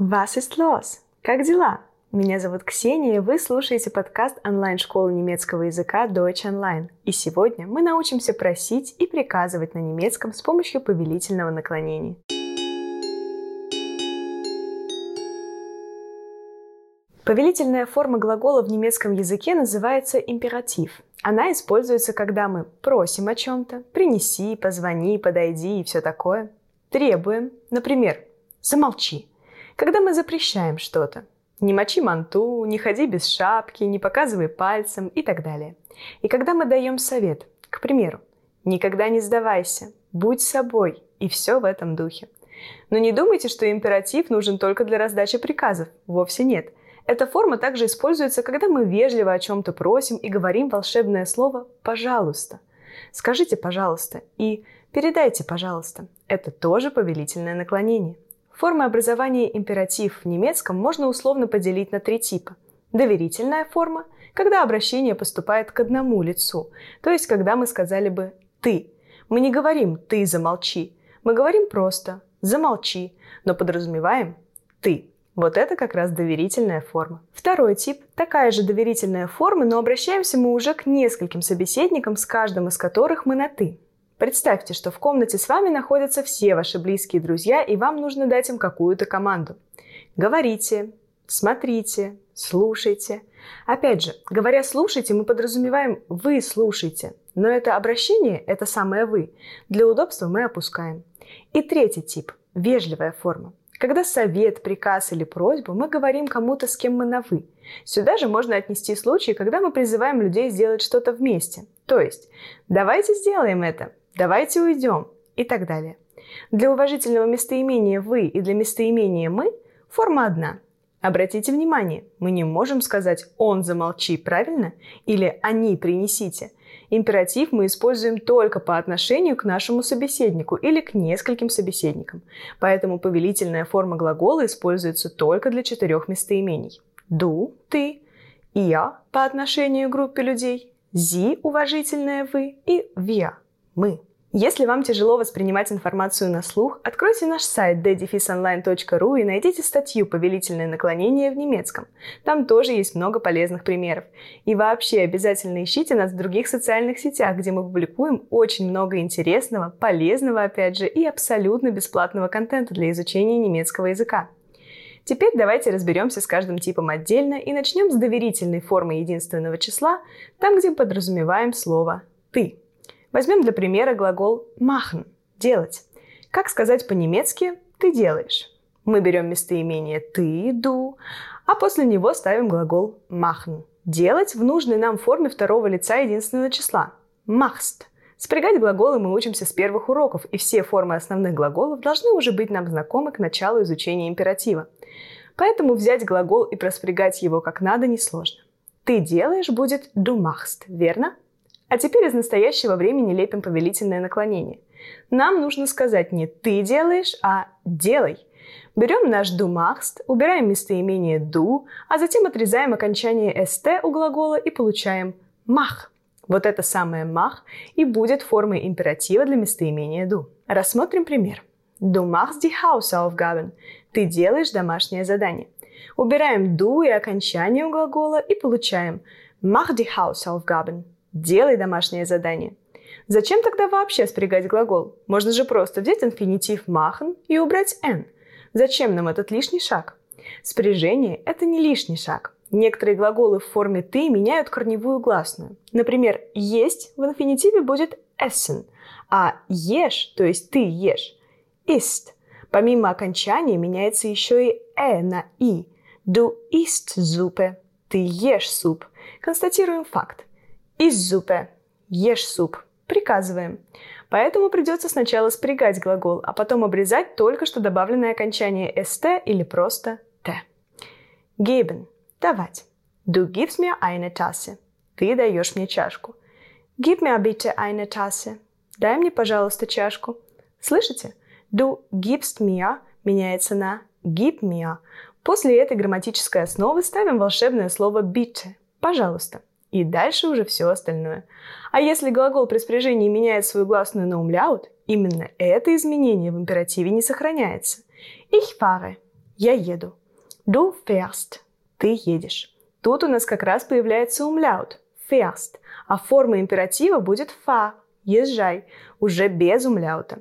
Was ist los? Как дела? Меня зовут Ксения, и вы слушаете подкаст онлайн-школы немецкого языка Deutsch Online. И сегодня мы научимся просить и приказывать на немецком с помощью повелительного наклонения. Повелительная форма глагола в немецком языке называется императив. Она используется, когда мы просим о чем-то, принеси, позвони, подойди и все такое. Требуем, например, замолчи, когда мы запрещаем что-то. Не мочи манту, не ходи без шапки, не показывай пальцем и так далее. И когда мы даем совет, к примеру, никогда не сдавайся, будь собой, и все в этом духе. Но не думайте, что императив нужен только для раздачи приказов. Вовсе нет. Эта форма также используется, когда мы вежливо о чем-то просим и говорим волшебное слово «пожалуйста». Скажите «пожалуйста» и «передайте, пожалуйста». Это тоже повелительное наклонение. Формы образования императив в немецком можно условно поделить на три типа. Доверительная форма, когда обращение поступает к одному лицу, то есть когда мы сказали бы «ты». Мы не говорим «ты замолчи», мы говорим просто «замолчи», но подразумеваем «ты». Вот это как раз доверительная форма. Второй тип – такая же доверительная форма, но обращаемся мы уже к нескольким собеседникам, с каждым из которых мы на «ты». Представьте, что в комнате с вами находятся все ваши близкие друзья, и вам нужно дать им какую-то команду. Говорите, смотрите, слушайте. Опять же, говоря «слушайте», мы подразумеваем «вы слушайте», но это обращение – это самое «вы». Для удобства мы опускаем. И третий тип – вежливая форма. Когда совет, приказ или просьбу, мы говорим кому-то, с кем мы на «вы». Сюда же можно отнести случаи, когда мы призываем людей сделать что-то вместе. То есть, давайте сделаем это, давайте уйдем и так далее. Для уважительного местоимения «вы» и для местоимения «мы» форма одна. Обратите внимание, мы не можем сказать «он замолчи», правильно? Или «они принесите». Императив мы используем только по отношению к нашему собеседнику или к нескольким собеседникам. Поэтому повелительная форма глагола используется только для четырех местоимений. Du – ты, я по отношению к группе людей, sie – уважительное вы и wir – мы. Если вам тяжело воспринимать информацию на слух, откройте наш сайт ddefisonline.ru и найдите статью «Повелительное наклонение» в немецком. Там тоже есть много полезных примеров. И вообще обязательно ищите нас в других социальных сетях, где мы публикуем очень много интересного, полезного, опять же, и абсолютно бесплатного контента для изучения немецкого языка. Теперь давайте разберемся с каждым типом отдельно и начнем с доверительной формы единственного числа, там, где подразумеваем слово «ты». Возьмем для примера глагол machen – делать. Как сказать по-немецки «ты делаешь»? Мы берем местоимение «ты», «du», а после него ставим глагол machen – делать в нужной нам форме второго лица единственного числа – machst. Спрягать глаголы мы учимся с первых уроков, и все формы основных глаголов должны уже быть нам знакомы к началу изучения императива. Поэтому взять глагол и проспрягать его как надо несложно. Ты делаешь будет du machst, верно? А теперь из настоящего времени лепим повелительное наклонение. Нам нужно сказать не «ты делаешь», а «делай». Берем наш «du machst», убираем местоимение «du», а затем отрезаем окончание «st» у глагола и получаем «mach». Вот это самое «mach» и будет формой императива для местоимения «du». Рассмотрим пример. Du machst die Hausaufgaben. Ты делаешь домашнее задание. Убираем «du» и окончание у глагола и получаем «mach die Hausaufgaben». Делай домашнее задание. Зачем тогда вообще спрягать глагол? Можно же просто взять инфинитив machen и убрать n. Зачем нам этот лишний шаг? Спряжение – это не лишний шаг. Некоторые глаголы в форме «ты» меняют корневую гласную. Например, «есть» в инфинитиве будет essen, а «ешь», то есть «ты ешь» – ist. Помимо окончания меняется еще и «э» на «и». Du isst Suppe – ты ешь суп. Констатируем факт. Из зупе. Ешь суп. Приказываем. Поэтому придется сначала спрягать глагол, а потом обрезать только что добавленное окончание st или просто t. Geben. Давать. Du gibst mir eine Tasse. Ты даешь мне чашку. Gib mir bitte eine Tasse. Дай мне, пожалуйста, чашку. Слышите? Du gibst mir меняется на gib mir. После этой грамматической основы ставим волшебное слово bitte. Пожалуйста. И дальше уже все остальное. А если глагол при спряжении меняет свою гласную на умляут, именно это изменение в императиве не сохраняется. Ich fahre. Я еду. Du fährst. Ты едешь. Тут у нас как раз появляется умляут. Fährst. А форма императива будет fahr. Езжай. Уже без умляута.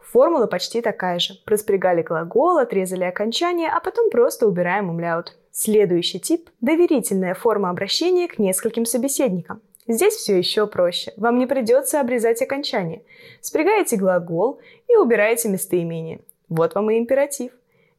Формула почти такая же. Проспрягали глагол, отрезали окончание, а потом просто убираем умляут. Следующий тип – доверительная форма обращения к нескольким собеседникам. Здесь все еще проще. Вам не придется обрезать окончание. Спрягаете глагол и убираете местоимение. Вот вам и императив.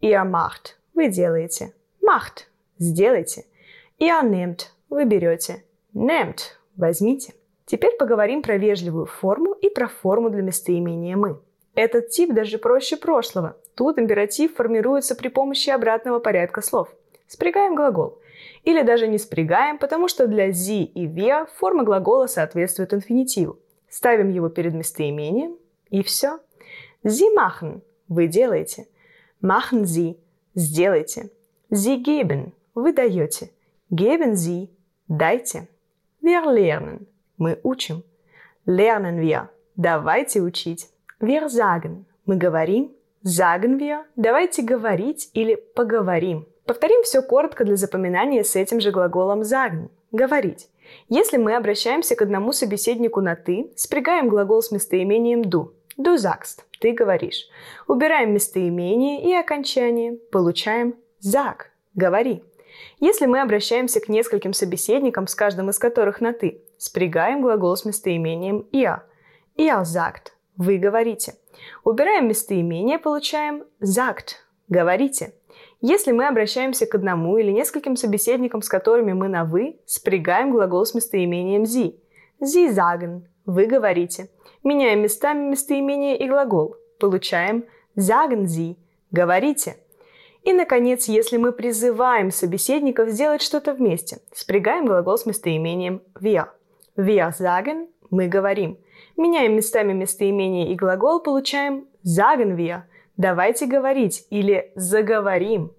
Ihr macht – вы делаете. Macht – сделайте. Ihr nehmt – вы берете. Nehmt – возьмите. Теперь поговорим про вежливую форму и про форму для местоимения «мы». Этот тип даже проще прошлого. Тут императив формируется при помощи обратного порядка слов. Спрягаем глагол. Или даже не спрягаем, потому что для «зи» и «виа» форма глагола соответствует инфинитиву. Ставим его перед местоимением, и все. «Sie machen» – вы делаете. «Machen Sie» – сделайте. «Sie geben» – вы даете. «Geben Sie» – дайте. «Wir lernen» – мы учим. «Lernen wir» – давайте учить. Wir sagen – мы говорим. Sagen wir – давайте говорить или поговорим. Повторим все коротко для запоминания с этим же глаголом sagen – говорить. Если мы обращаемся к одному собеседнику на «ты», спрягаем глагол с местоимением «du». «Du sagst» – «ты говоришь». Убираем местоимение и окончание. Получаем «sag» – «говори». Если мы обращаемся к нескольким собеседникам, с каждым из которых на «ты», спрягаем глагол с местоимением «ihr». «Ihr sagt» Вы говорите. Убираем местоимение, получаем sagt. Говорите. Если мы обращаемся к одному или нескольким собеседникам, с которыми мы на «вы», спрягаем глагол с местоимением «sie». «Sie sagen» – «вы говорите». Меняем местами местоимение и глагол. Получаем «sagen Sie» – «говорите». И, наконец, если мы призываем собеседников сделать что-то вместе, спрягаем глагол с местоимением «wir». «Wir sagen» – «мы говорим». Меняем местами местоимение и глагол, получаем sagen wir – давайте говорить или заговорим.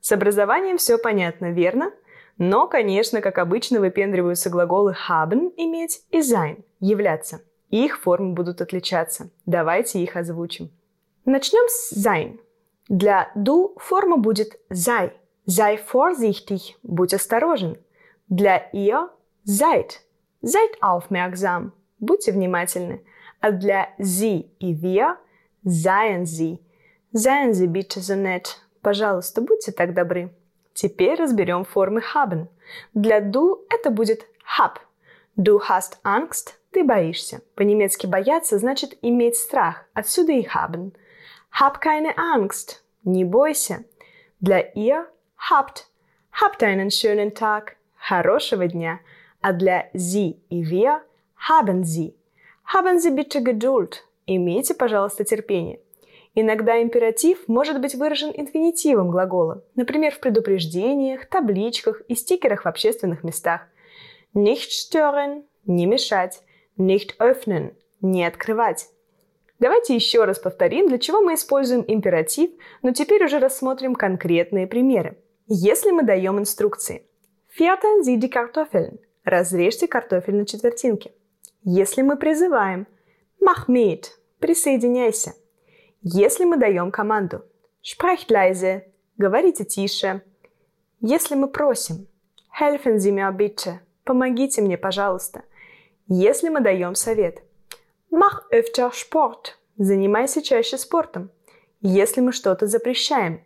С образованием все понятно, верно? Но, конечно, как обычно, выпендриваются глаголы haben – иметь и sein – являться. Их формы будут отличаться. Давайте их озвучим. Начнем с sein. Для du форма будет sei. Sei vorsichtig – будь осторожен. Для ihr – seid. Seid aufmerksam – будьте внимательны. А для Sie и wir – seien Sie. Seien Sie bitte so nett. Пожалуйста, будьте так добры. Теперь разберем формы haben. Для du это будет hab. Du hast Angst – ты боишься. По-немецки бояться значит иметь страх. Отсюда и haben. Hab keine Angst – не бойся. Для ihr habt. Habt einen schönen Tag. Хорошего дня. А для sie и wir – Haben Sie. Haben Sie bitte Geduld. Имейте, пожалуйста, терпение. Иногда императив может быть выражен инфинитивом глагола, например, в предупреждениях, табличках и стикерах в общественных местах. Nicht stören – не мешать. Nicht öffnen – не открывать. Давайте еще раз повторим, для чего мы используем императив, но теперь уже рассмотрим конкретные примеры. Если мы даем инструкции. Sie die Kartoffeln – разрежьте картофель на четвертинки – если мы призываем «Mach mit» – «Присоединяйся». Если мы даем команду «Sprecht leise» – «Говорите тише». Если мы просим «Helfen Sie mir bitte» – «Помогите мне, пожалуйста». Если мы даем совет «Mach öfter Sport» – «Занимайся чаще спортом». Если мы что-то запрещаем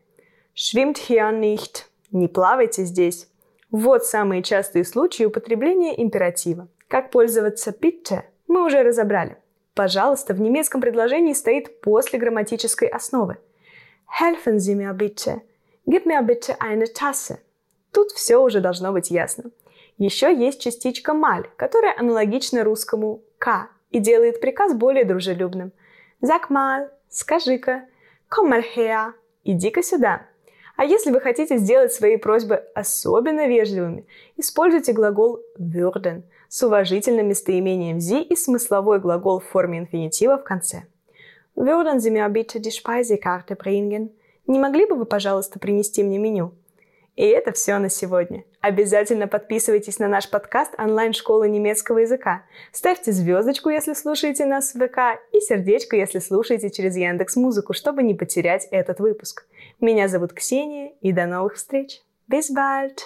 «Schwimmt hier nicht» – «Не плавайте здесь». Вот самые частые случаи употребления императива – как пользоваться bitte мы уже разобрали. Пожалуйста, в немецком предложении стоит после грамматической основы. Helfen Sie mir bitte. Gib mir bitte eine Tasse. Тут все уже должно быть ясно. Еще есть частичка «маль», которая аналогична русскому «к» и делает приказ более дружелюбным. «Sag mal», «скажи-ка», «komm mal her», «иди-ка сюда». А если вы хотите сделать свои просьбы особенно вежливыми, используйте глагол würden – с уважительным местоимением «sie» и смысловой глагол в форме инфинитива в конце. Würden Sie mir bitte die Speisekarte bringen? Не могли бы вы, пожалуйста, принести мне меню? И это все на сегодня. Обязательно подписывайтесь на наш подкаст онлайн-школы немецкого языка. Ставьте звездочку, если слушаете нас в ВК, и сердечко, если слушаете через Яндекс Музыку, чтобы не потерять этот выпуск. Меня зовут Ксения, и до новых встреч. Bis bald!